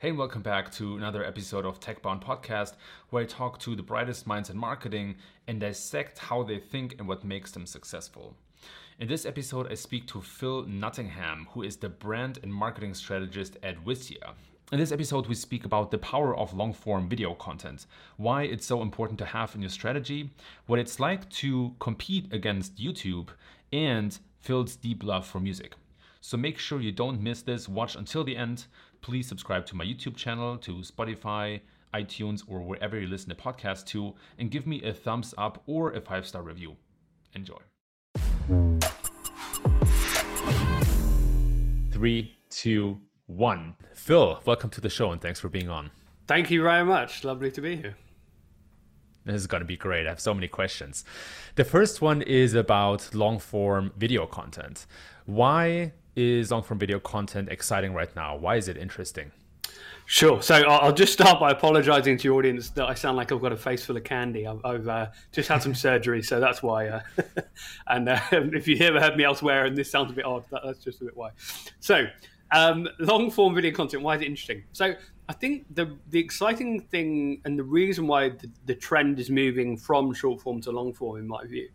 Hey, welcome back to another episode of TechBound Podcast, where I talk to the brightest minds in marketing and dissect how they think and what makes them successful. In this episode, I speak to Phil Nottingham, who is the brand and marketing strategist at Wistia. In this episode, we speak about the power of long form video content, why it's so important to have in your strategy, what it's like to compete against YouTube, and Phil's deep love for music. So make sure you don't miss this, watch until the end please subscribe to my YouTube channel, to Spotify, iTunes, or wherever you listen to podcasts to, and give me a thumbs up or a five star review. Enjoy. Three, two, one. Phil, welcome to the show and thanks for being on. Thank you very much. Lovely to be here. This is going to be great. I have so many questions. The first one is about long form video content. Why is long form video content exciting right now? Why is it interesting? Sure. So I'll just start by apologising to your audience that I sound like I've got a face full of candy. I've, I've uh, just had some surgery, so that's why. Uh, and uh, if you ever heard me elsewhere and this sounds a bit odd, that, that's just a bit why. So um, long form video content. Why is it interesting? So I think the the exciting thing and the reason why the, the trend is moving from short form to long form, in my view,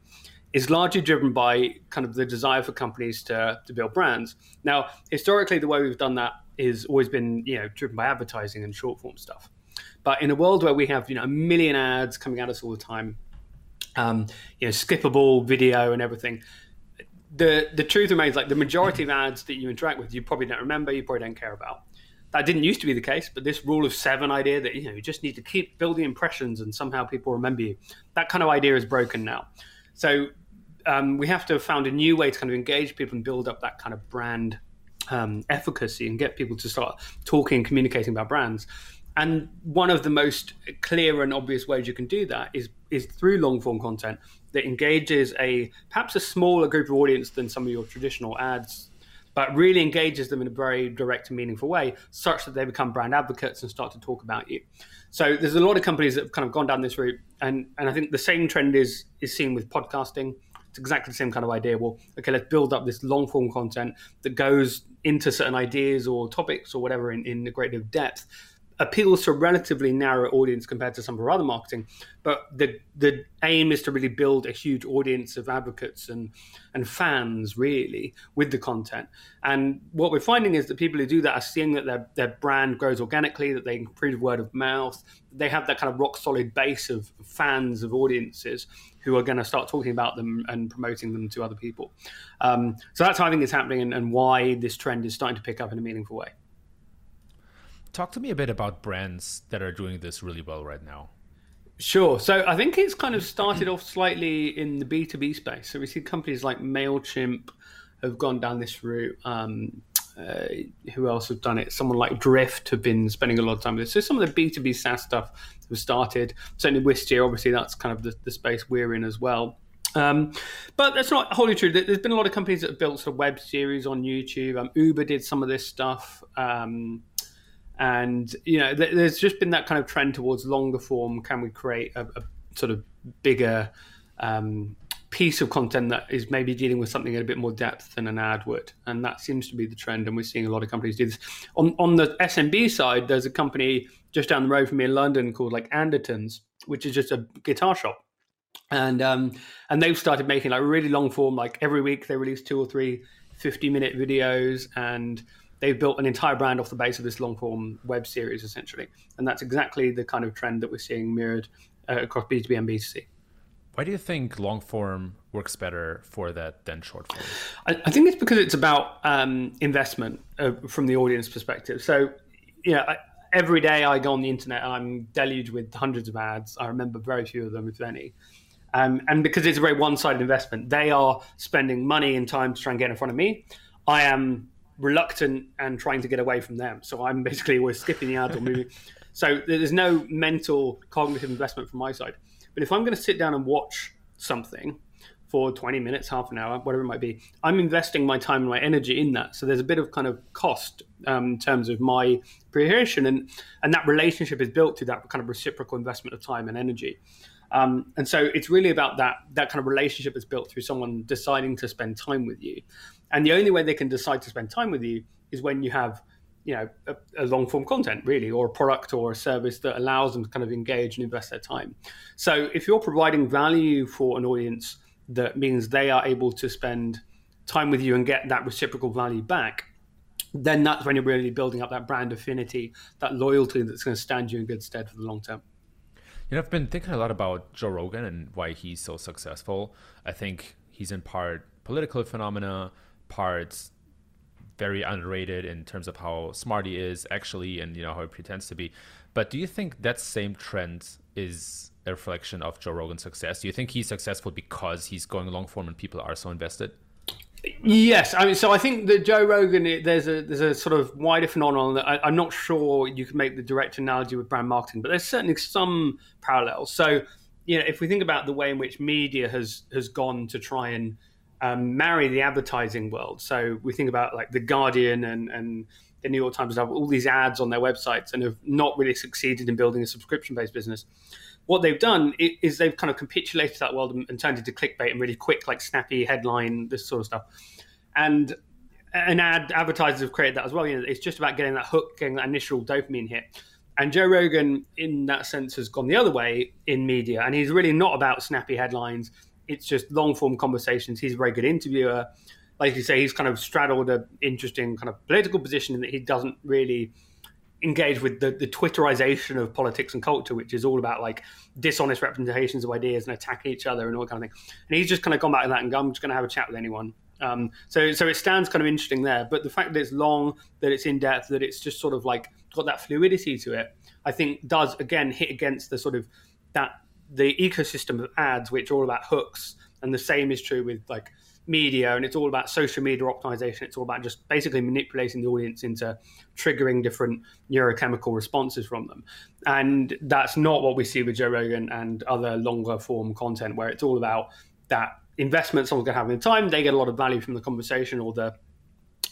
is largely driven by kind of the desire for companies to, to build brands. Now, historically, the way we've done that is always been you know driven by advertising and short form stuff. But in a world where we have you know a million ads coming at us all the time, um, you know skippable video and everything, the the truth remains like the majority of ads that you interact with, you probably don't remember, you probably don't care about. That didn't used to be the case, but this rule of seven idea that you know you just need to keep building impressions and somehow people remember you, that kind of idea is broken now. So um, we have to have found a new way to kind of engage people and build up that kind of brand um, efficacy and get people to start talking and communicating about brands. And one of the most clear and obvious ways you can do that is is through long form content that engages a perhaps a smaller group of audience than some of your traditional ads, but really engages them in a very direct and meaningful way, such that they become brand advocates and start to talk about you. So there's a lot of companies that have kind of gone down this route, and and I think the same trend is is seen with podcasting. It's exactly the same kind of idea. Well, okay, let's build up this long form content that goes into certain ideas or topics or whatever in, in a great deal of depth appeals to a relatively narrow audience compared to some of our other marketing. But the the aim is to really build a huge audience of advocates and and fans really with the content. And what we're finding is that people who do that are seeing that their their brand grows organically, that they improve word of mouth, they have that kind of rock solid base of fans of audiences who are going to start talking about them and promoting them to other people. Um, so that's how I think it's happening and, and why this trend is starting to pick up in a meaningful way. Talk to me a bit about brands that are doing this really well right now. Sure. So I think it's kind of started off slightly in the B2B space. So we see companies like MailChimp have gone down this route. Um, uh, who else have done it? Someone like Drift have been spending a lot of time with this. So some of the B2B SaaS stuff have started. Certainly Wistia, obviously that's kind of the, the space we're in as well. Um, but that's not wholly true. There's been a lot of companies that have built sort of web series on YouTube. Um, Uber did some of this stuff. Um, and you know th- there's just been that kind of trend towards longer form. Can we create a, a sort of bigger um, piece of content that is maybe dealing with something in a bit more depth than an ad would? And that seems to be the trend and we're seeing a lot of companies do this. On, on the smb side there's a company just down the road from me in london called like andertons which is just a guitar shop. And um, and they've started making like really long form. Like every week they release two or three 50 minute videos and they've built an entire brand off the base of this long form web series essentially. And that's exactly the kind of trend that we're seeing mirrored uh, across b2b and b2c why do you think long form works better for that than short form? I, I think it's because it's about um, investment uh, from the audience perspective. So you know I, every day i go on the internet and i'm deluged with hundreds of ads. I remember very few of them if any. Um, and because it's a very one-sided investment they are spending money and time to try and get in front of me. I am reluctant and trying to get away from them. So I'm basically always skipping the ads or moving. so there's no mental cognitive investment from my side. But if I'm going to sit down and watch something for 20 minutes, half an hour, whatever it might be, I'm investing my time and my energy in that. So there's a bit of kind of cost um, in terms of my appreciation, and and that relationship is built through that kind of reciprocal investment of time and energy. Um, and so it's really about that that kind of relationship is built through someone deciding to spend time with you. And the only way they can decide to spend time with you is when you have you know a, a long form content really or a product or a service that allows them to kind of engage and invest their time. So if you're providing value for an audience that means they are able to spend time with you and get that reciprocal value back then that's when you're really building up that brand affinity that loyalty that's going to stand you in good stead for the long term. You know i've been thinking a lot about joe rogan and why he's so successful. I think he's in part political phenomena parts very underrated in terms of how smart he is actually and you know how he pretends to be. But do you think that same trend is a reflection of joe rogan's success? Do you think he's successful because he's going long form and people are so invested? Yes, I mean, so I think that Joe Rogan, there's a there's a sort of wider phenomenon that I, am not sure you can make the direct analogy with brand marketing, but there's certainly some parallels. So, you know, if we think about the way in which media has has gone to try and um, marry the advertising world. So we think about like the Guardian and, and the New York Times have all these ads on their websites and have not really succeeded in building a subscription based business. What they've done is they've kind of capitulated that world and, and turned it into clickbait and really quick, like snappy headline, this sort of stuff. And an ad advertisers have created that as well. You know, it's just about getting that hook, getting that initial dopamine hit. And Joe Rogan, in that sense, has gone the other way in media, and he's really not about snappy headlines it's just long form conversations. He's a very good interviewer. Like you say, he's kind of straddled an interesting kind of political position in that he doesn't really engage with the, the Twitterization of politics and culture, which is all about like dishonest representations of ideas and attacking each other and all kind of thing. And he's just kind of gone back to that and gone, I'm just going to have a chat with anyone. Um, so, so it stands kind of interesting there. But the fact that it's long, that it's in depth, that it's just sort of like got that fluidity to it, I think does again hit against the sort of that the ecosystem of ads, which are all about hooks, and the same is true with like media, and it's all about social media optimization. It's all about just basically manipulating the audience into triggering different neurochemical responses from them, and that's not what we see with Joe Rogan and other longer form content, where it's all about that investment someone's going to have in time. They get a lot of value from the conversation or the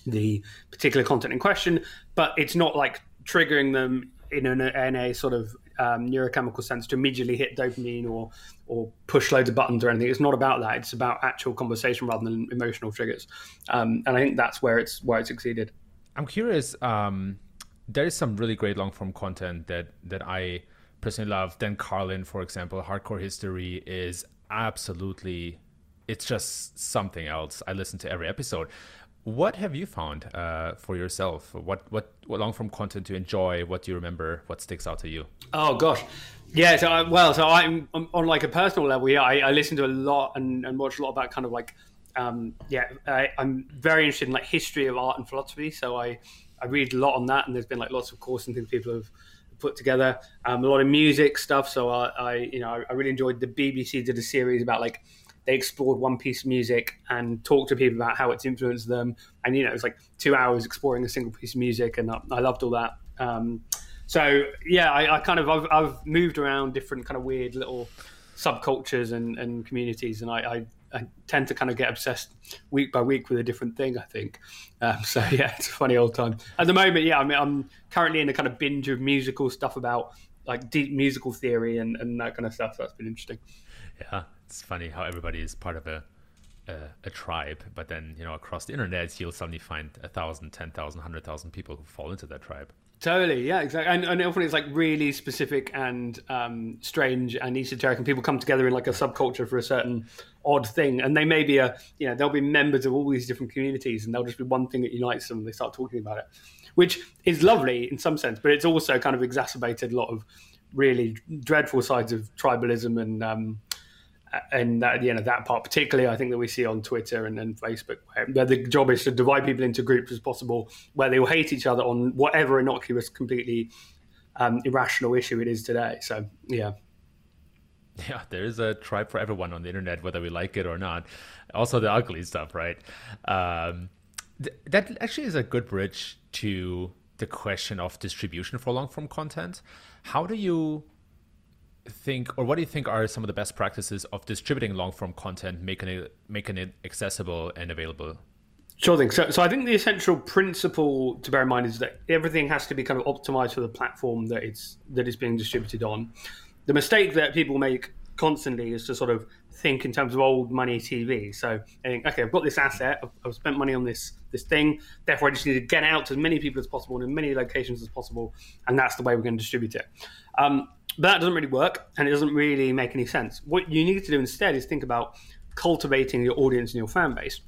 the particular content in question, but it's not like triggering them in, an, in a sort of um, neurochemical sense to immediately hit dopamine or or push loads of buttons or anything. It's not about that. It's about actual conversation rather than emotional triggers. Um, and I think that's where it's where it succeeded. I'm curious. Um, there is some really great long form content that that I personally love. Dan Carlin, for example, Hardcore History is absolutely. It's just something else. I listen to every episode. What have you found uh, for yourself? What what what long form content to enjoy? What do you remember? What sticks out to you? Oh gosh, yeah. So I, well, so I'm, I'm, on like a personal level. Yeah, I, I listen to a lot and, and watch a lot about kind of like um, yeah. I, am very interested in like history of art and philosophy. So I I read a lot on that, and there's been like lots of courses and things people have put together. Um, a lot of music stuff. So I, I you know I, I really enjoyed the BBC did a series about like they explored one piece of music and talked to people about how it's influenced them. And you know, it's like two hours exploring a single piece of music, and I, I loved all that. Um, so yeah, I, I kind of I've, I've, moved around different kind of weird little subcultures and, and communities, and I, I, I, tend to kind of get obsessed week by week with a different thing. I think. Um, so yeah, it's a funny old time. At the moment, yeah, I mean, I'm currently in a kind of binge of musical stuff about like deep musical theory and, and that kind of stuff. So that's been interesting. Yeah, it's funny how everybody is part of a a, a, tribe, but then you know across the internet you'll suddenly find a thousand, ten thousand, hundred thousand people who fall into that tribe. Totally, yeah, exactly, and, and often it's like really specific and um, strange and esoteric, and people come together in like a subculture for a certain odd thing, and they may be a you know they'll be members of all these different communities, and there'll just be one thing that unites them. and They start talking about it, which is lovely in some sense, but it's also kind of exacerbated a lot of really dreadful sides of tribalism and um, and that you know that part particularly i think that we see on twitter and, and facebook where the job is to divide people into groups as possible where they will hate each other on whatever innocuous completely um, irrational issue it is today. So yeah. Yeah there is a tribe for everyone on the internet whether we like it or not. Also the ugly stuff right? Um, th- that actually is a good bridge to the question of distribution for long form content. How do you think or what do you think are some of the best practices of distributing long form content making it making it accessible and available Sure thing. So, so I think the essential principle to bear in mind is that everything has to be kind of optimized for the platform that it's that is being distributed on. The mistake that people make constantly is to sort of think in terms of old money TV. So I think, okay, I've got this asset, I've, I've, spent money on this this thing, therefore I just need to get out to as many people as possible in as many locations as possible, and that's the way we're going to distribute it. Um, but that doesn't really work, and it doesn't really make any sense. What you need to do instead is think about cultivating your audience and your fan base.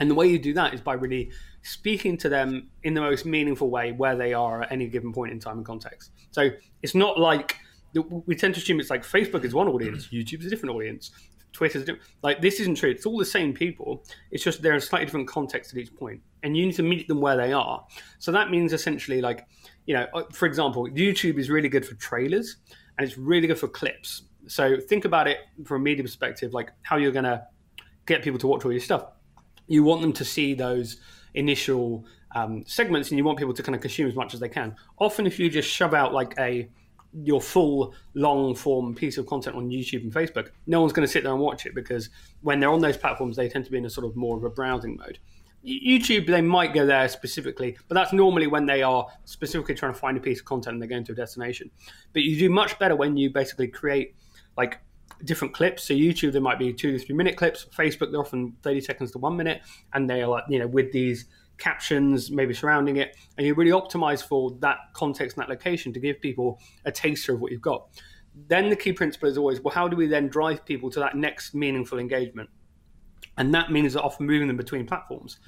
And the way you do that is by really speaking to them in the most meaningful way where they are at any given point in time and context. So it's not like we tend to assume it's like Facebook is one audience, YouTube is a different audience, Twitter is different. Like this isn't true. It's all the same people. It's just they're in a slightly different context at each point, and you need to meet them where they are. So that means essentially, like you know, uh, for example, YouTube is really good for trailers and it's really good for clips. So think about it from a media perspective, like how you're going to get people to watch all your stuff. You want them to see those initial um, segments, and you want people to kind of consume as much as they can. Often, if you just shove out like a your full long form piece of content on YouTube and Facebook, no one's going to sit there and watch it because when they're on those platforms, they tend to be in a sort of more of a browsing mode. YouTube, they might go there specifically, but that's normally when they are specifically trying to find a piece of content and they're going to a destination. But you do much better when you basically create like different clips. So YouTube, there might be two to three minute clips. Facebook, they're often 30 seconds to one minute, and they are like, you know, with these captions maybe surrounding it, and you really optimize for that context and that location to give people a taster of what you've got. Then the key principle is always, well, how do we then drive people to that next meaningful engagement? And that means that often moving them between platforms.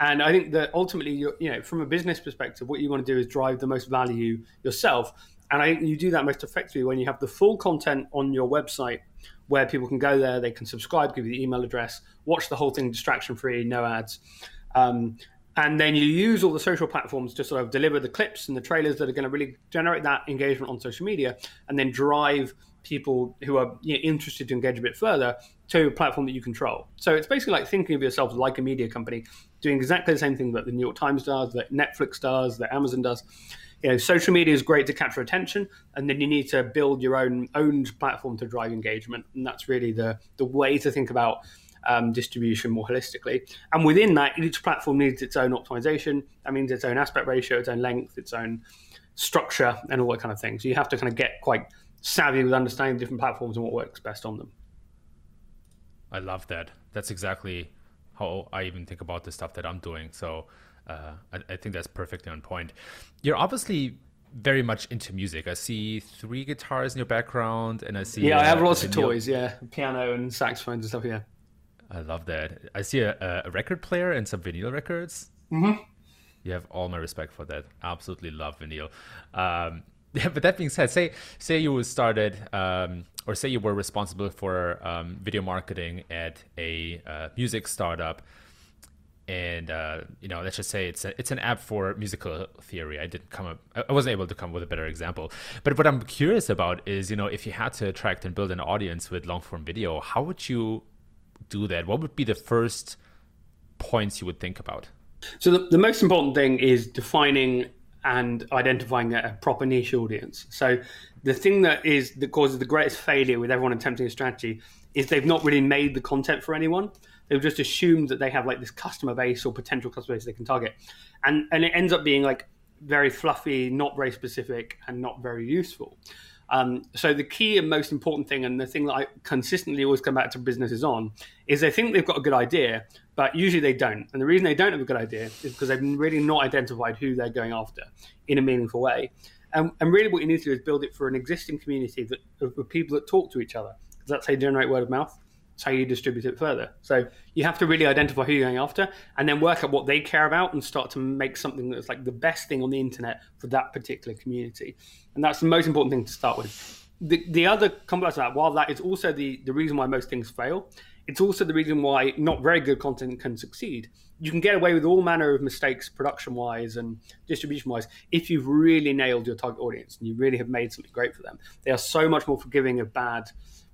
And I think that ultimately, you know, from a business perspective, what you want to do is drive the most value yourself. And I think you do that most effectively when you have the full content on your website where people can go there, they can subscribe, give you the email address, watch the whole thing distraction free, no ads. Um, and then you use all the social platforms to sort of deliver the clips and the trailers that are going to really generate that engagement on social media and then drive people who are you know, interested to engage a bit further to a platform that you control. So it's basically like thinking of yourself like a media company, doing exactly the same thing that the New York Times does, that Netflix does, that Amazon does. You know, social media is great to capture attention, and then you need to build your own owned platform to drive engagement, and that's really the the way to think about um, distribution more holistically. And within that, each platform needs its own optimization. That means its own aspect ratio, its own length, its own structure, and all that kind of thing. So you have to kind of get quite savvy with understanding different platforms and what works best on them. I love that. That's exactly how I even think about the stuff that I'm doing. So uh, I, I, think that's perfectly on point. You're obviously very much into music. I see three guitars in your background, and I see yeah, I have uh, lots of toys. Yeah, piano and saxophones and stuff. Yeah, I love that. I see a, a record player and some vinyl records. Mm-hmm. You have all my respect for that. Absolutely love vinyl. Um, yeah, but that being said, say say you started um, or say you were responsible for um, video marketing at a uh, music startup, and uh, you know, let's just say it's a, it's an app for musical theory. I didn't come up, I wasn't able to come up with a better example. But what I'm curious about is, you know, if you had to attract and build an audience with long form video, how would you do that? What would be the first points you would think about? So the, the most important thing is defining and identifying a proper niche audience. So the thing that is that causes the greatest failure with everyone attempting a strategy is they've not really made the content for anyone. They've just assumed that they have like this customer base or potential customer base they can target, and and it ends up being like very fluffy, not very specific, and not very useful. Um, so the key and most important thing, and the thing that I consistently always come back to businesses on, is they think they've got a good idea, but usually they don't. And the reason they don't have a good idea is because they've really not identified who they're going after in a meaningful way. And, and really, what you need to do is build it for an existing community that, of, people that talk to each other. That's how you generate word of mouth. That's how you distribute it further. So you have to really identify who you're going after, and then work out what they care about, and start to make something that's like the best thing on the internet for that particular community. And that's the most important thing to start with. The, the other complex of that, while that is also the, the reason why most things fail, it's also the reason why not very good content can succeed. You can get away with all manner of mistakes, production wise and distribution wise, if you've really nailed your target audience and you really have made something great for them. They are so much more forgiving of bad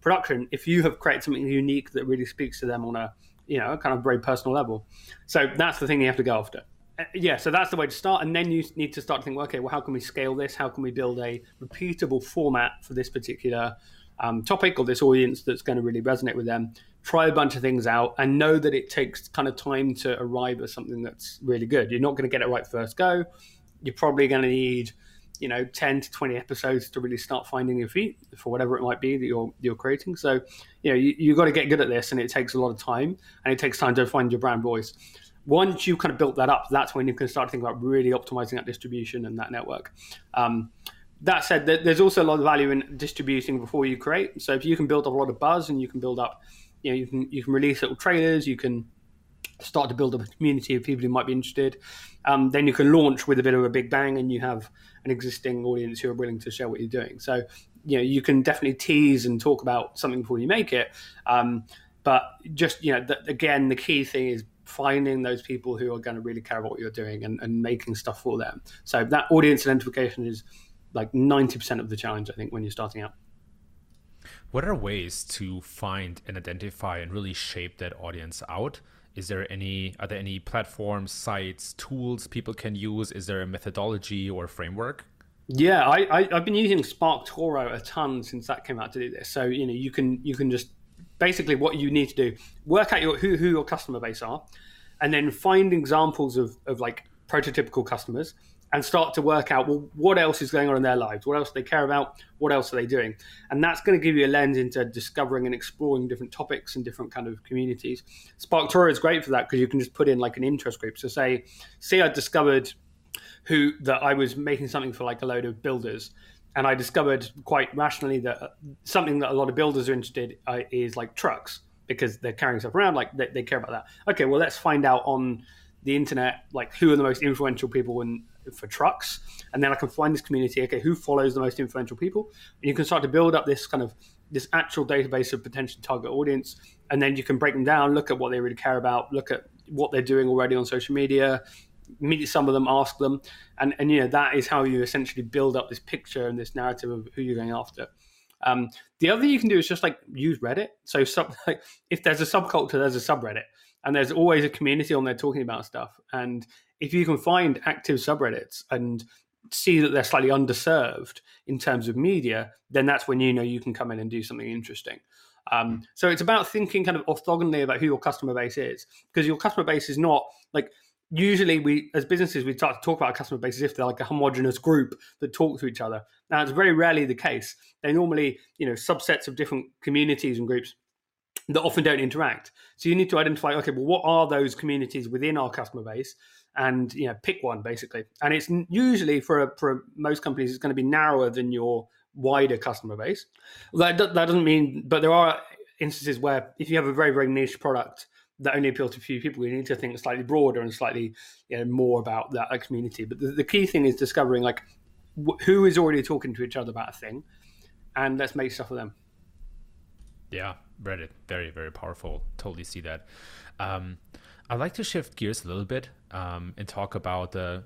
production if you have created something unique that really speaks to them on a you know kind of very personal level. So that's the thing you have to go after. Uh, yeah, so that's the way to start, and then you need to start to think, okay, well, how can we scale this? How can we build a repeatable format for this particular um, topic or this audience that's going to really resonate with them? Try a bunch of things out, and know that it takes kind of time to arrive at something that's really good. You're not going to get it right first go. You're probably going to need you know 10 to 20 episodes to really start finding your feet for whatever it might be that you're you're creating so you know you, you've got to get good at this and it takes a lot of time and it takes time to find your brand voice once you kind of built that up that's when you can start to think about really optimizing that distribution and that network um, that said there's also a lot of value in distributing before you create so if you can build up a lot of buzz and you can build up you know you can you can release little trailers you can start to build up a community of people who might be interested. Um, then you can launch with a bit of a big bang, and you have an existing audience who are willing to share what you're doing. So you know you can definitely tease and talk about something before you make it. Um, but just you know, again, the key thing is finding those people who are going to really care about what you're doing and, and making stuff for them. So that audience identification is like 90% of the challenge, I think, when you're starting out. What are ways to find and identify and really shape that audience out? is there any are there any platforms sites tools people can use? Is there a methodology or framework? Yeah I, I have been using Spark SparkToro a ton since that came out to do this. So you know you can you can just basically what you need to do work out your who, who your customer base are and then find examples of, of like prototypical customers and start to work out well what else is going on in their lives? What else do they care about? What else are they doing? And that's going to give you a lens into discovering and exploring different topics and different kind of communities. SparkToro is great for that because you can just put in like an interest group. So say say i discovered who that i was making something for like a load of builders and i discovered quite rationally that something that a lot of builders are interested in uh, is like trucks because they're carrying stuff around like they, they care about that. Okay well let's find out on the internet like who are the most influential people and for trucks, and then I can find this community. Okay, who follows the most influential people, and you can start to build up this kind of this actual database of potential target audience, and then you can break them down, look at what they really care about, look at what they're doing already on social media, meet some of them, ask them, and and you know that is how you essentially build up this picture and this narrative of who you're going after. Um, the other thing you can do is just like use Reddit. So sub, like, if there's a subculture, there's a subreddit, and there's always a community on there talking about stuff. And if you can find active subreddits and see that they're slightly underserved in terms of media, then that's when you know you can come in and do something interesting. Um, so it's about thinking kind of orthogonally about who your customer base is, because your customer base is not like usually we as businesses we start to talk about our customer base as if they're like a homogenous group that talk to each other. Now it's very rarely the case. They're normally you know subsets of different communities and groups that often don't interact. So you need to identify okay, well, what are those communities within our customer base? And you know pick one basically. And it's usually for a, for most companies it's going to be narrower than your wider customer base. That that doesn't mean, but there are instances where if you have a very very niche product that only appeals to a few people, you need to think slightly broader and slightly you know, more about that community. But the, the key thing is discovering like wh- who is already talking to each other about a thing, and let's make stuff for them. Yeah, Reddit, very very powerful. Totally see that. Um, I'd like to shift gears a little bit um, and talk about the,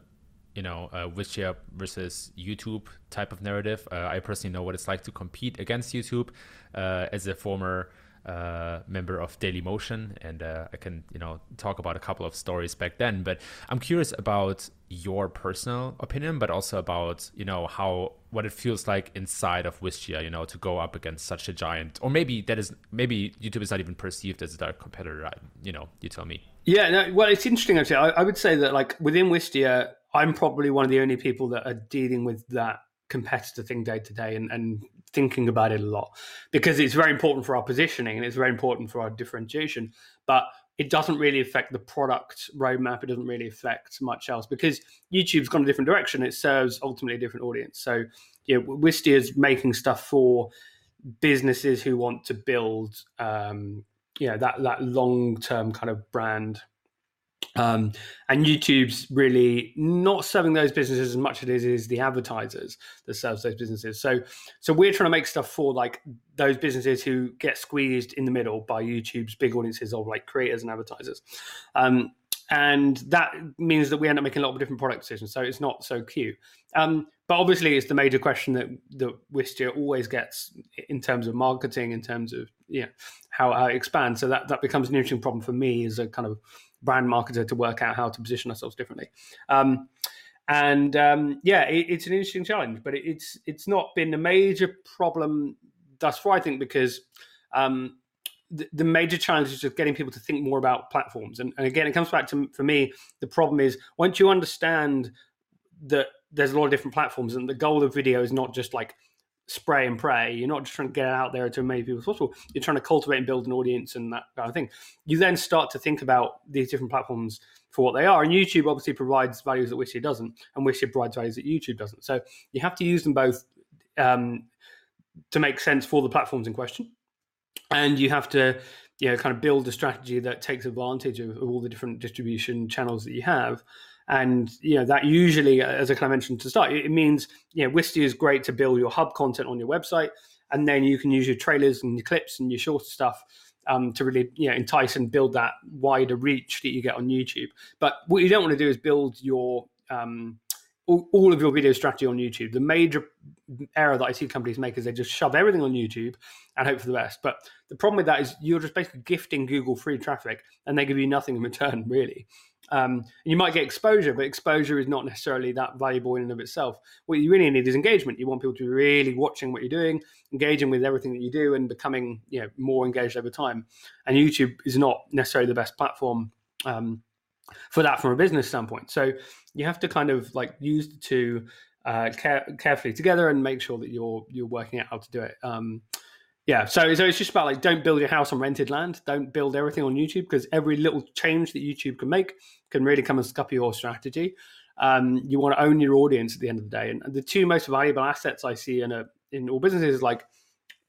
you know, uh, versus YouTube type of narrative. Uh, I personally know what it's like to compete against YouTube uh, as a former uh, member of Dailymotion, and uh, I can you know talk about a couple of stories back then. But I'm curious about your personal opinion, but also about you know how what it feels like inside of Wistia, you know, to go up against such a giant, or maybe that is maybe YouTube is not even perceived as a direct competitor. I, you know, you tell me. Yeah, no, well, it's interesting actually. I, I would say that like within Wistia, I'm probably one of the only people that are dealing with that competitor thing day to day and, and thinking about it a lot because it's very important for our positioning and it's very important for our differentiation. But it doesn't really affect the product roadmap. It doesn't really affect much else because YouTube's gone a different direction. It serves ultimately a different audience. So, yeah, Wistia is making stuff for businesses who want to build, um, you know, that that long term kind of brand um, and YouTube's really not serving those businesses as much as it is the advertisers that serves those businesses. So, so we're trying to make stuff for like those businesses who get squeezed in the middle by YouTube's big audiences of like creators and advertisers. Um, and that means that we end up making a lot of different product decisions. So it's not so cute. Um, but obviously, it's the major question that that Wistia always gets in terms of marketing, in terms of yeah how, how it expands. So that that becomes an interesting problem for me as a kind of brand marketer to work out how to position ourselves differently. Um, and um, yeah, it, it's an interesting challenge, but it, it's it's not been a major problem thus far. I think because um, the, major challenge is just getting people to think more about platforms. And, and again, it comes back to for me the problem is once you understand that there's a lot of different platforms, and the goal of video is not just like spray and pray. You're not just trying to get out there to as many people as possible. You're trying to cultivate and build an audience and that kind of thing. You then start to think about these different platforms for what they are. And YouTube obviously provides values that Wistia doesn't, and Wistia provides values that YouTube doesn't. So you have to use them both um, to make sense for the platforms in question. And you have to, you know, kind of build a strategy that takes advantage of, of all the different distribution channels that you have and you know that usually, as I kind of mentioned to start, it means you know Wistia is great to build your hub content on your website, and then you can use your trailers and your clips and your shorter stuff um, to really you know entice and build that wider reach that you get on YouTube. But what you don't want to do is build your um, all, all, of your video strategy on YouTube. The major error that I see companies make is they just shove everything on YouTube and hope for the best. But the problem with that is you're just basically gifting Google free traffic, and they give you nothing in return, really. Um, you might get exposure, but exposure is not necessarily that valuable in and of itself. What you really need is engagement. You want people to be really watching what you're doing, engaging with everything that you do, and becoming you know more engaged over time. And YouTube is not necessarily the best platform um, for that from a business standpoint. So you have to kind of like use the two uh, care- carefully together and make sure that you're you're working out how to do it. Um, yeah, so so it's just about like don't build your house on rented land. Don't build everything on YouTube because every little change that YouTube can make can really come and scupper your strategy. Um, you want to own your audience at the end of the day, and the two most valuable assets I see in a in all businesses is like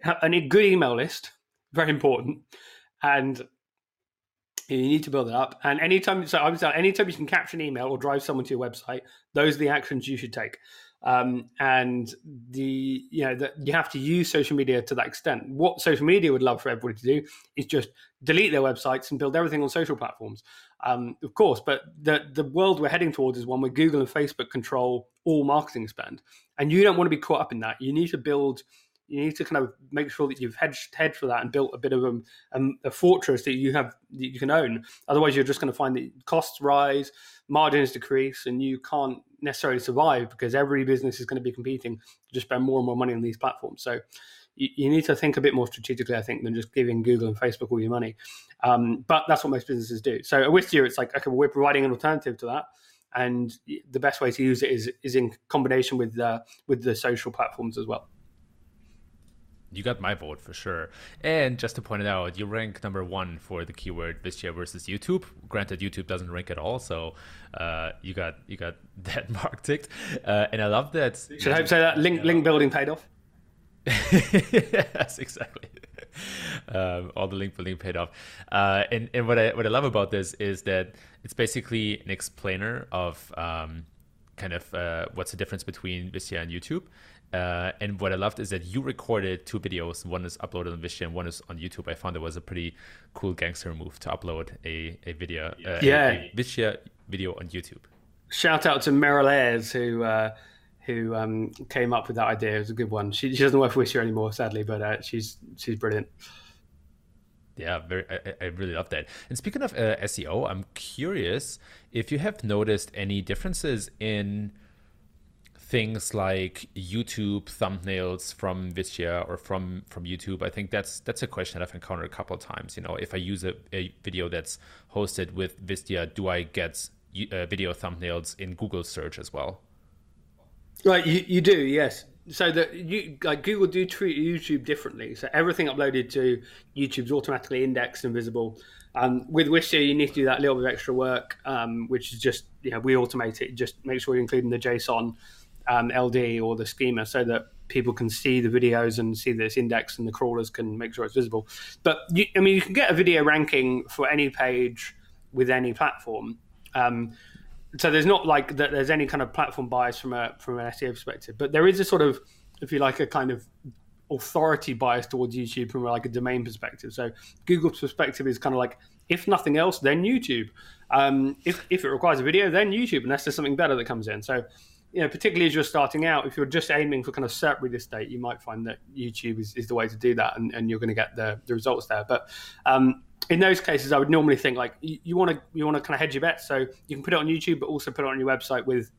a good email list, very important, and you need to build it up. And anytime, so I would say, anytime you can capture an email or drive someone to your website, those are the actions you should take. Um, and the you know that you have to use social media to that extent. What social media would love for everybody to do is just delete their websites and build everything on social platforms, um, of course. But the the world we're heading towards is one where Google and Facebook control all marketing spend, and you don't want to be caught up in that. You need to build you need to kind of make sure that you've hedged head for that and built a bit of a, a, a fortress that you have that you can own. Otherwise, you're just going to find that costs rise, margins decrease, and you can't necessarily survive because every business is going to be competing to just spend more and more money on these platforms. So you, you need to think a bit more strategically, I think, than just giving Google and Facebook all your money. Um, but that's what most businesses do. So at Wistia, it's like okay, we're providing an alternative to that and the best way to use it is is in combination with the with the social platforms as well you got my vote for sure. And just to point it out, you rank number one for the keyword Wistia versus YouTube. Granted, YouTube doesn't rank at all, so uh, you got you got that mark ticked. Uh, and I love that. Should I say that link link building paid off? yes, exactly. Um, all the link building paid off. Uh, and and what I what I love about this is that it's basically an explainer of um, kind of uh, what's the difference between Wistia and YouTube. Uh, and what I loved is that you recorded two videos. One is uploaded on Wistia and one is on YouTube. I found it was a pretty cool gangster move to upload a, a video, uh, yeah. a, a Wistia video on YouTube. Shout out to Meryl Ayres who uh, who um, came up with that idea. It was a good one. She, she doesn't work for Wistia anymore, sadly, but uh, she's she's brilliant. Yeah, very. I, I, really love that. And speaking of uh, SEO, I'm curious if you have noticed any differences in things like YouTube thumbnails from Wistia or from from YouTube. I think that's that's a question that I've encountered a couple of times. You know, if I use a, a video that's hosted with Wistia, do I get uh, video thumbnails in Google search as well? Right, you, you do, yes. So that you like Google do treat YouTube differently. So everything uploaded to YouTube's automatically indexed and visible. Um, with Wistia, you need to do that little bit of extra work, um, which is just you know we automate it. Just make sure you're including the JSON um, LD or the schema so that people can see the videos and see this index and the crawlers can make sure it's visible. But you, I mean, you can get a video ranking for any page with any platform. Um, so there's not like that. There's any kind of platform bias from a from an SEO perspective, but there is a sort of, if you like, a kind of authority bias towards YouTube from like a domain perspective. So Google's perspective is kind of like, if nothing else, then YouTube. Um, if if it requires a video, then YouTube, unless there's something better that comes in. So you know, particularly as you're starting out, if you're just aiming for kind of SERP real estate, you might find that YouTube is, is the way to do that, and, and you're going to get the, the results there. But um, in those cases, I would normally think like you want to you want to kind of hedge your bets, so you can put it on YouTube, but also put it on your website with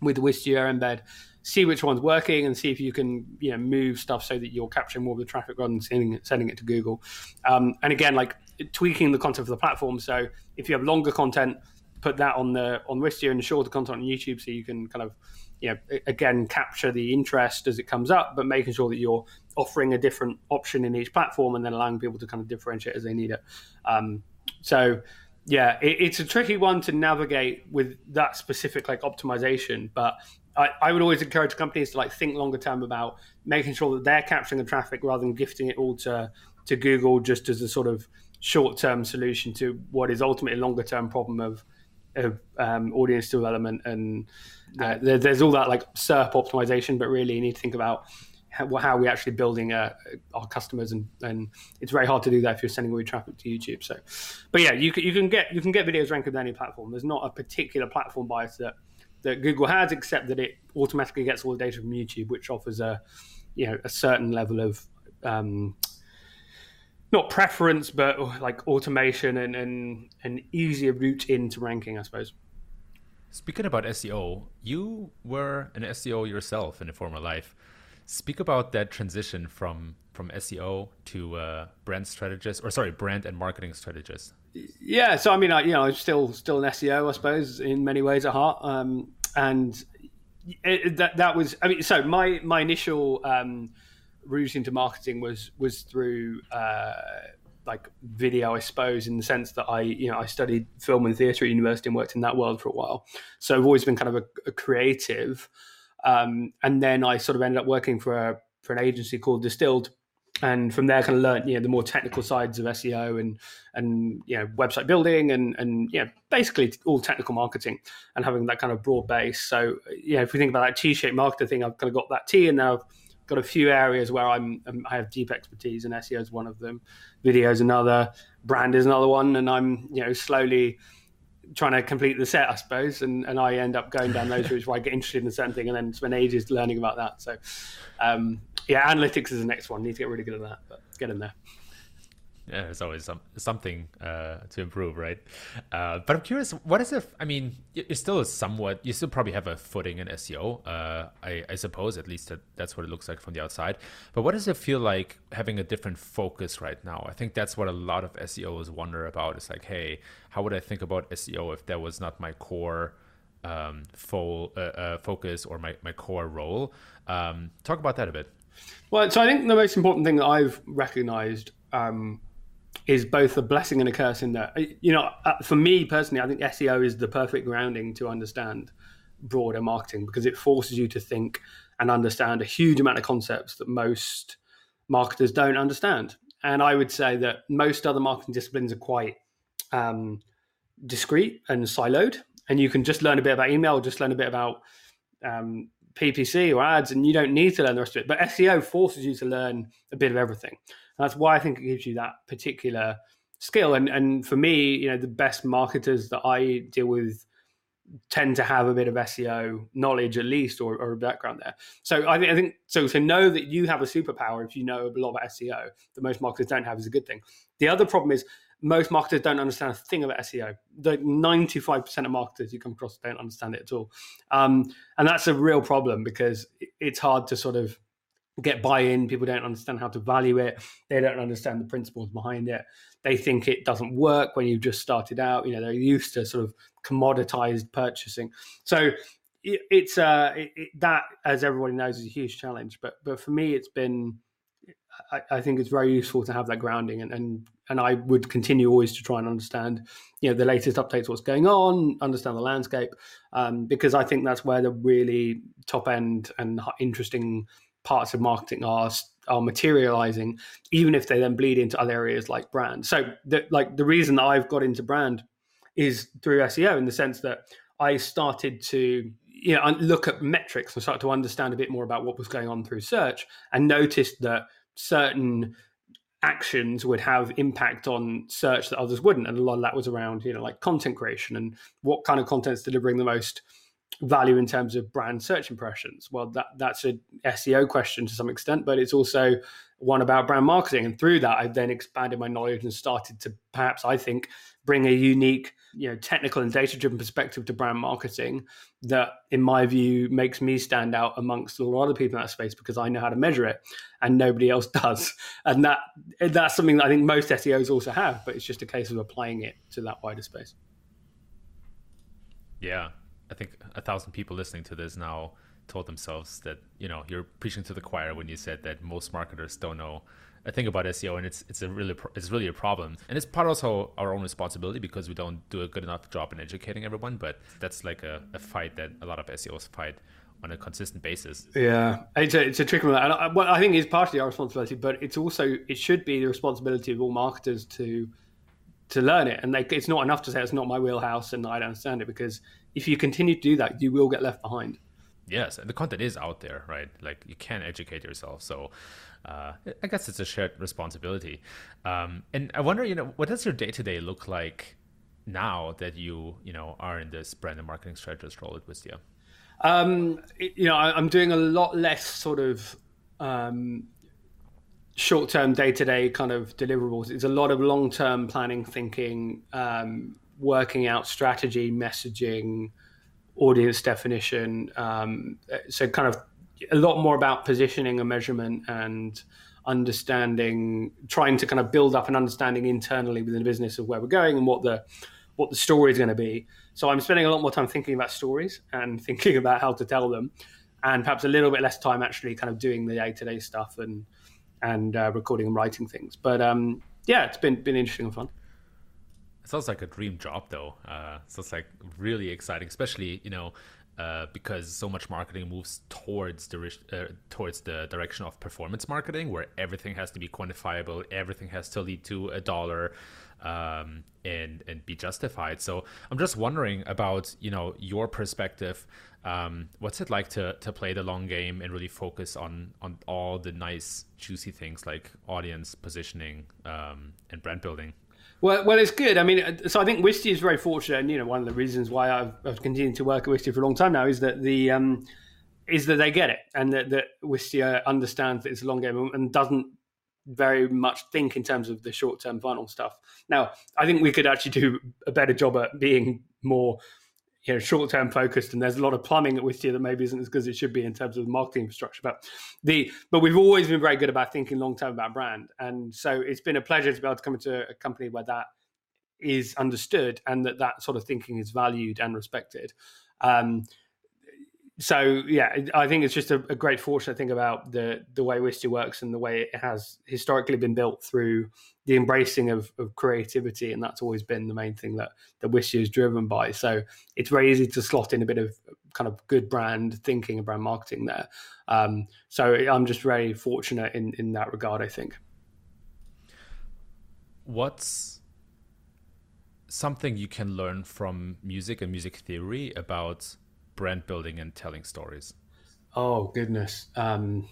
with the Wistia embed. See which one's working, and see if you can you know move stuff so that you're capturing more of the traffic rather than sending it, sending it to Google. Um, and again, like tweaking the content for the platform. So if you have longer content put that on the on Wistia and shorter content on YouTube, so you can kind of you know, again, capture the interest as it comes up, but making sure that you're offering a different option in each platform and then allowing people to kind of differentiate as they need it. Um, so, yeah, it, it's a tricky one to navigate with that specific like optimization, but I, I, would always encourage companies to like think longer term about making sure that they're capturing the traffic rather than gifting it all to to Google just as a sort of short term solution to what is ultimately a longer term problem of of um, audience development and uh, there, there's all that like SERP optimization, but really you need to think about how, we're actually building uh, our customers, and, and it's very hard to do that if you're sending all your traffic to YouTube. So, but yeah, you can, you can get you can get videos ranked on any platform. There's not a particular platform bias that that Google has, except that it automatically gets all the data from YouTube, which offers a you know a certain level of um, not preference, but like automation and, and an easier route into ranking, I suppose. Speaking about SEO, you were an SEO yourself in a former life. Speak about that transition from from SEO to uh, brand strategist, or sorry, brand and marketing strategist. Yeah, so I mean, I, you know, I'm still still an SEO, I suppose, in many ways at heart, um, and it, that that was. I mean, so my my initial um, route into marketing was was through uh, like video, I suppose, in the sense that I, you know, I studied film and theatre at university and worked in that world for a while. So I've always been kind of a, a creative. Um, and then I sort of ended up working for a, for an agency called Distilled, and from there, I kind of learned you know the more technical sides of SEO and and you know website building and and yeah, basically all technical marketing and having that kind of broad base. So yeah, if we think about that T-shaped marketer thing, I've kind of got that T, and now I've got a few areas where I'm, I'm I have deep expertise, and SEO is one of them. Video is another. Brand is another one, and I'm you know slowly trying to complete the set, I suppose, and, and I end up going down those routes where I get interested in a certain thing and then spend ages learning about that. So, um, yeah, analytics is the next one. Need to get really good at that, but get in there there's always some something uh, to improve, right? Uh, but I'm curious, what is it? I mean, you're still somewhat, you still probably have a footing in SEO, uh, I, I, suppose. At least that, that's what it looks like from the outside. But what does it feel like having a different focus right now? I think that's what a lot of SEOs wonder about. It's like, hey, how would I think about SEO if that was not my core? Um, full uh, uh, focus or my, my core role. Um, talk about that a bit. Well, so I think the most important thing that I've recognized um, is both a blessing and a curse in that you know uh, for me personally i think seo is the perfect grounding to understand broader marketing because it forces you to think and understand a huge amount of concepts that most marketers don't understand. And i would say that most other marketing disciplines are quite um, discrete and siloed. And you can just learn a bit about email just learn a bit about um, ppc or ads and you don't need to learn the rest of it but seo forces you to learn a bit of everything And that's why I think it gives you that particular skill. And and for me, you know, the best marketers that I deal with tend to have a bit of SEO knowledge at least or, or a background there. So I think I think so to know that you have a superpower if you know a lot about SEO that most marketers don't have is a good thing. The other problem is most marketers don't understand a thing about SEO. The 95% of marketers you come across don't understand it at all. Um, and that's a real problem because it's hard to sort of get buy-in. People don't understand how to value it. They don't understand the principles behind it. They think it doesn't work when you've just started out. You know they're used to sort of commoditized purchasing. So it, it's uh it, it, that as everybody knows is a huge challenge. But but for me it's been I, I think it's very useful to have that grounding and, and and I would continue always to try and understand, you know, the latest updates, what's going on, understand the landscape, um, because I think that's where the really top end and interesting parts of marketing are are materializing, even if they then bleed into other areas like brand. So, the, like the reason that I've got into brand is through SEO in the sense that I started to you know look at metrics and start to understand a bit more about what was going on through search, and noticed that certain actions would have impact on search that others wouldn't and a lot of that was around you know like content creation and what kind of content's delivering the most value in terms of brand search impressions? Well, that that's a SEO question to some extent, but it's also one about brand marketing. And through that, I've then expanded my knowledge and started to perhaps, I think, bring a unique, you know, technical and data-driven perspective to brand marketing that, in my view, makes me stand out amongst a lot of people in that space because I know how to measure it and nobody else does. And that that's something that I think most SEOs also have, but it's just a case of applying it to that wider space. Yeah, I think a thousand people listening to this now told themselves that you know you're preaching to the choir when you said that most marketers don't know a think about SEO, and it's it's a really it's really a problem, and it's part also our own responsibility because we don't do a good enough job in educating everyone. But that's like a, a fight that a lot of SEOs fight on a consistent basis. Yeah, it's a, it's a tricky one. And I, well, I think it's partially our responsibility, but it's also it should be the responsibility of all marketers to to learn it. And they, it's not enough to say it's not my wheelhouse and I don't understand it because if you continue to do that, you will get left behind. Yes, the content is out there, right? Like you can educate yourself. So uh, I guess it's a shared responsibility. Um, and I wonder, you know, what does your day to day look like now that you, you know, are in this brand and marketing strategist role at Wistia? Um, you know, I, am doing a lot less sort of um, short term, day to day kind of deliverables. It's a lot of long term planning, thinking, um, working out strategy, messaging, audience definition. Um, so, kind of a lot more about positioning and measurement and understanding, trying to kind of build up an understanding internally within the business of where we're going and what the what the story is going to be. So I'm spending a lot more time thinking about stories and thinking about how to tell them, and perhaps a little bit less time actually kind of doing the day to day stuff and and uh, recording and writing things. But um, yeah, it's been been interesting and fun. It sounds like a dream job, though. Uh, sounds like really exciting, especially you know uh, because so much marketing moves towards the uh, towards the direction of performance marketing, where everything has to be quantifiable, everything has to lead to a dollar, um, and and be justified. So I'm just wondering about you know your perspective. Um, what's it like to to play the long game and really focus on on all the nice juicy things like audience positioning um, and brand building? Well, well, it's good. I mean, so I think Wistia is very fortunate, and you know, one of the reasons why I've, I've continued to work at Wistia for a long time now is that the um, is that they get it, and that, that Wistia understands that it's a long game and doesn't very much think in terms of the short term final stuff. Now, I think we could actually do a better job at being more you know short term focused and there's a lot of plumbing at Wistia that maybe isn't as good as it should be in terms of the marketing infrastructure. But the but we've always been very good about thinking long term about brand. And so it's been a pleasure to be able to come into a company where that is understood and that that sort of thinking is valued and respected. Um, so yeah, I think it's just a, a, great fortune. I think about the the way Wistia works and the way it has historically been built through the embracing of, of creativity, and that's always been the main thing that that Wistia is driven by. So it's very easy to slot in a bit of kind of good brand thinking and brand marketing there. Um, so I'm just very fortunate in in that regard. I think. What's something you can learn from music and music theory about brand building and telling stories? Oh goodness, um,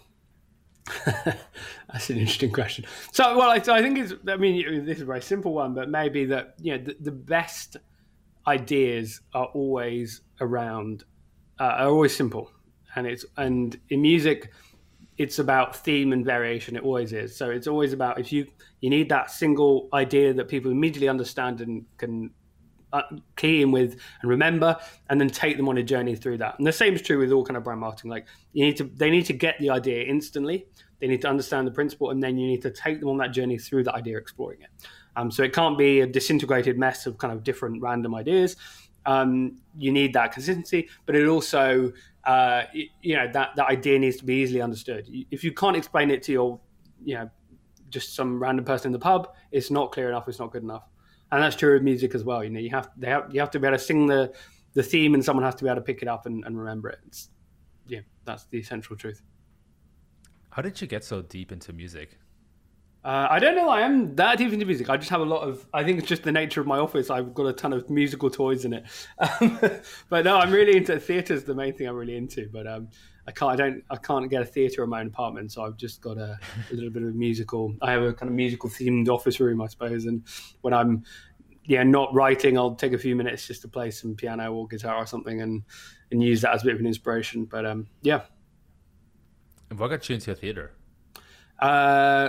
that's an interesting question. So, well, I, I, think it's. I mean, this is a very simple one, but maybe that you know the, the best ideas are always around, uh, are always simple, and it's and in music, it's about theme and variation. It always is. So it's always about if you you need that single idea that people immediately understand and can key in with and remember and then take them on a journey through that. And the same is true with all kind of brand marketing. Like you need to they need to get the idea instantly. They need to understand the principle and then you need to take them on that journey through the idea exploring it. Um, so it can't be a disintegrated mess of kind of different random ideas. Um, you need that consistency but it also uh, you know that that idea needs to be easily understood. If you can't explain it to your you know just some random person in the pub it's not clear enough it's not good enough and that's true of music as well. You know, you have they have you have to be able to sing the the theme, and someone has to be able to pick it up and, and remember it. It's, yeah, that's the essential truth. How did you get so deep into music? Uh, I don't know. I am that deep into music. I just have a lot of. I think it's just the nature of my office. I've got a ton of musical toys in it. Um, but no, I'm really into theatre. Is the main thing I'm really into. But um, I can't. I don't. I can't get a theatre in my own apartment, so I've just got a, a little bit of a musical. I have a kind of musical themed office room, I suppose. And when I'm, yeah, not writing, I'll take a few minutes just to play some piano or guitar or something, and and use that as a bit of an inspiration. But um, yeah. And what got you into theatre? Uh,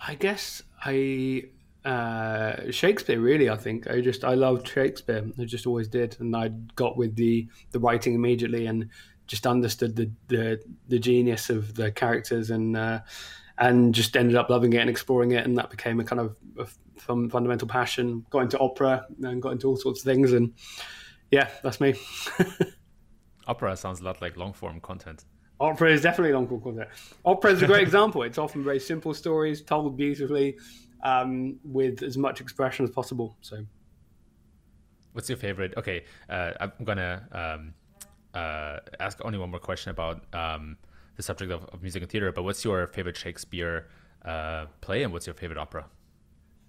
I guess I uh, Shakespeare. Really, I think I just I loved Shakespeare. I just always did, and I got with the the writing immediately and just understood the the, the genius of the characters and uh, and just ended up loving it and exploring it, and that became a kind of a fundamental passion. Got into opera and got into all sorts of things, and yeah, that's me. Opera sounds a lot like long form content. Opera is definitely long form content. Opera is a great example. It's often very simple stories told beautifully um, with as much expression as possible. So, what's your favorite? Okay, uh, I'm gonna um, uh, ask only one more question about um, the subject of, of, music and theater. But what's your favorite Shakespeare uh, play, and what's your favorite opera?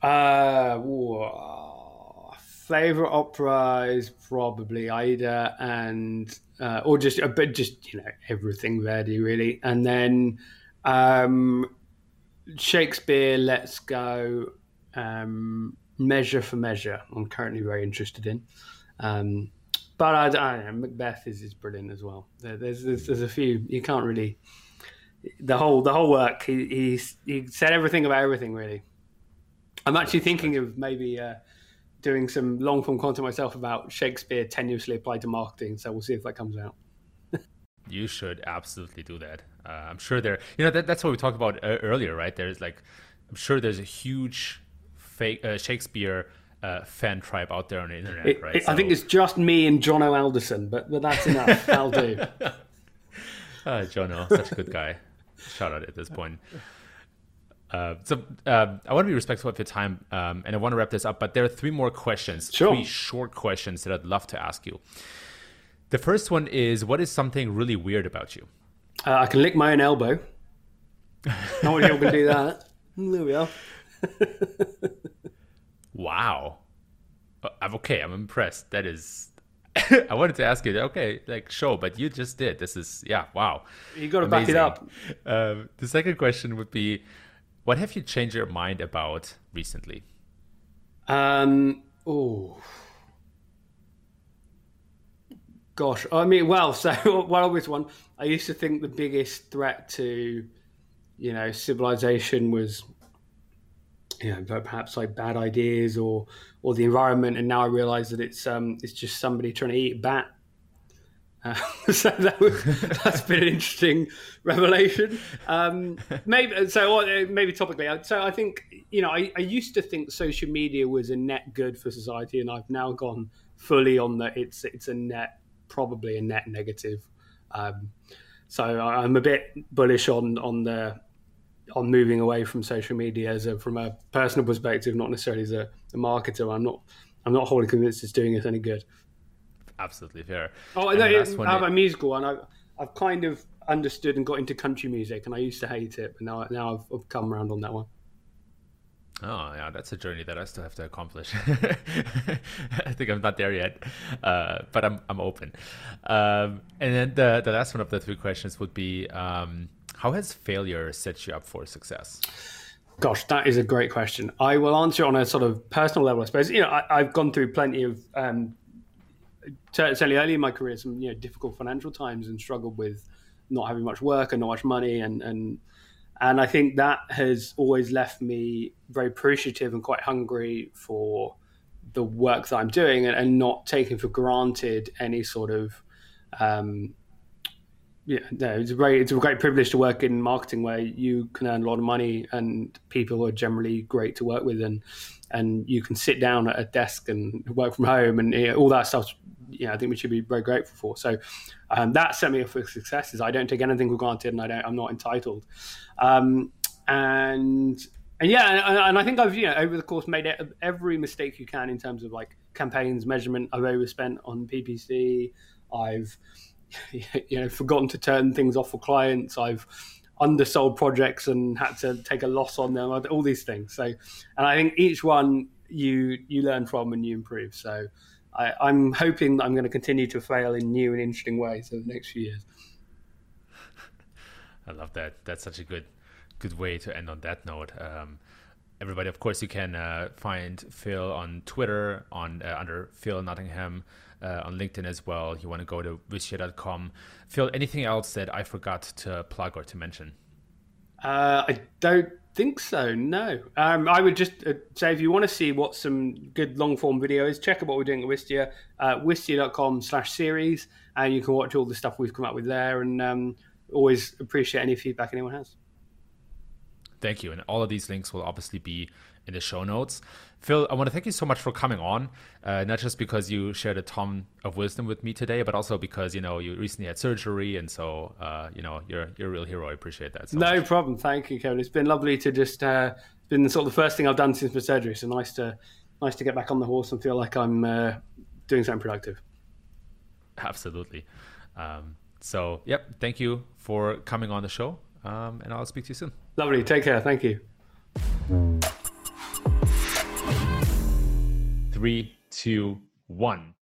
Uh, favorite opera is probably Aida and uh, or just a bit, just you know everything Verdi really, and then um, Shakespeare. Let's go um, measure for measure. I'm currently very interested in. Um, but I, I, know. Macbeth is, is brilliant as well. There's, there's, there's a few you can't really the whole the whole work. He he he said everything about everything really. I'm actually thinking of maybe uh, doing some long form content myself about Shakespeare tenuously applied to marketing. So we'll see if that comes out. you should absolutely do that. Uh, I'm sure there. You know that, that's what we talked about uh, earlier, right? There's like, I'm sure there's a huge fake uh, Shakespeare. Uh, fan tribe out there on the internet, it, right? It, so... I think it's just me and Jono Alderson, but but that's enough. I'll do. Uh, Jono, such a good guy. Shout out at this point. Uh, so uh, I want to be respectful of your time, um, and I want to wrap this up. But there are three more questions, sure. three short questions that I'd love to ask you. The first one is, what is something really weird about you? Uh, I can lick my own elbow. No one else can do that. There we are. wow. Uh, I'm okay. I'm impressed. That is. I wanted to ask you, okay, like show, but you just did. This is yeah, wow. You got to back it up. Um, the second question would be, what have you changed your mind about recently? Um. Oh. Gosh, I mean, well, so well, obvious one. I used to think the biggest threat to, you know, civilization was, you know, perhaps like bad ideas or or the environment, and now I realise that it's um it's just somebody trying to eat a bat uh, so that was, that's been an interesting revelation. Um, maybe so. Uh, maybe topically. Uh, so I think you know I, I, used to think social media was a net good for society, and I've now gone fully on that. It's it's a net, probably a net negative. Um, so I'm a bit bullish on on the on moving away from social media as a, from a personal perspective, not necessarily as a, a marketer. I'm not I'm not wholly convinced it's doing us any good absolutely fair. Oh, and no, I have a musical, and I've I've kind of understood and got into country music, and I used to hate it, but now now I've, I've come around on that one. Oh yeah, that's a journey that I still have to accomplish. I think I'm not there yet, uh, but I'm I'm open. Um, and then the the last one of the three questions would be, um, how has failure set you up for success? Gosh, that is a great question. I will answer on a sort of personal level, I suppose. You know, I, have gone through plenty of um, certainly early in my career, some you know difficult financial times and struggled with not having much work and not much money, and and and I think that has always left me very appreciative and quite hungry for the work that I'm doing, and, and not taking for granted any sort of um, yeah, no, it's a great it's a great privilege to work in marketing where you can earn a lot of money and people are generally great to work with and and you can sit down at a desk and work from home and you know, all that stuff. You know, I think we should be very grateful for. So um, that set me up for success. Is I don't take anything for granted and I don't I'm not entitled. Um, and and yeah, and, and, I think I've you know over the course made every mistake you can in terms of like campaigns measurement. I've overspent on PPC. I've you know forgotten to turn things off for clients. I've undersold projects and had to take a loss on them. All these things. So, and I think each one you you learn from and you improve. So, I, I'm hoping that I'm going to continue to fail in new and interesting ways over the next few years. I love that. That's such a good good way to end on that note. Um, everybody, of course, you can uh, find Phil on Twitter on uh, under Phil Nottingham uh, on LinkedIn as well. You want to go to wistia.com. Phil, anything else that I forgot to plug or to mention? Uh, I don't think so. No. Um, I would just uh, say if you want to see what some good long form video is, check out what we're doing at Wistia, uh, wistia.com slash series, and you can watch all the stuff we've come up with there. And um, always appreciate any feedback anyone has. Thank you. And all of these links will obviously be in the show notes. Phil, I want to thank you so much for coming on, uh, not just because you shared a ton of wisdom with me today, but also because you know you recently had surgery, and so uh, you know you're you're a real hero. I appreciate that. So no much. problem. Thank you, Kevin. It's been lovely to just uh, been sort of the first thing I've done since my surgery. So nice to nice to get back on the horse and feel like I'm uh, doing something productive. Absolutely. Um, so yep, thank you for coming on the show, um, and I'll speak to you soon. Lovely. Take care. Thank you. Three, two, one.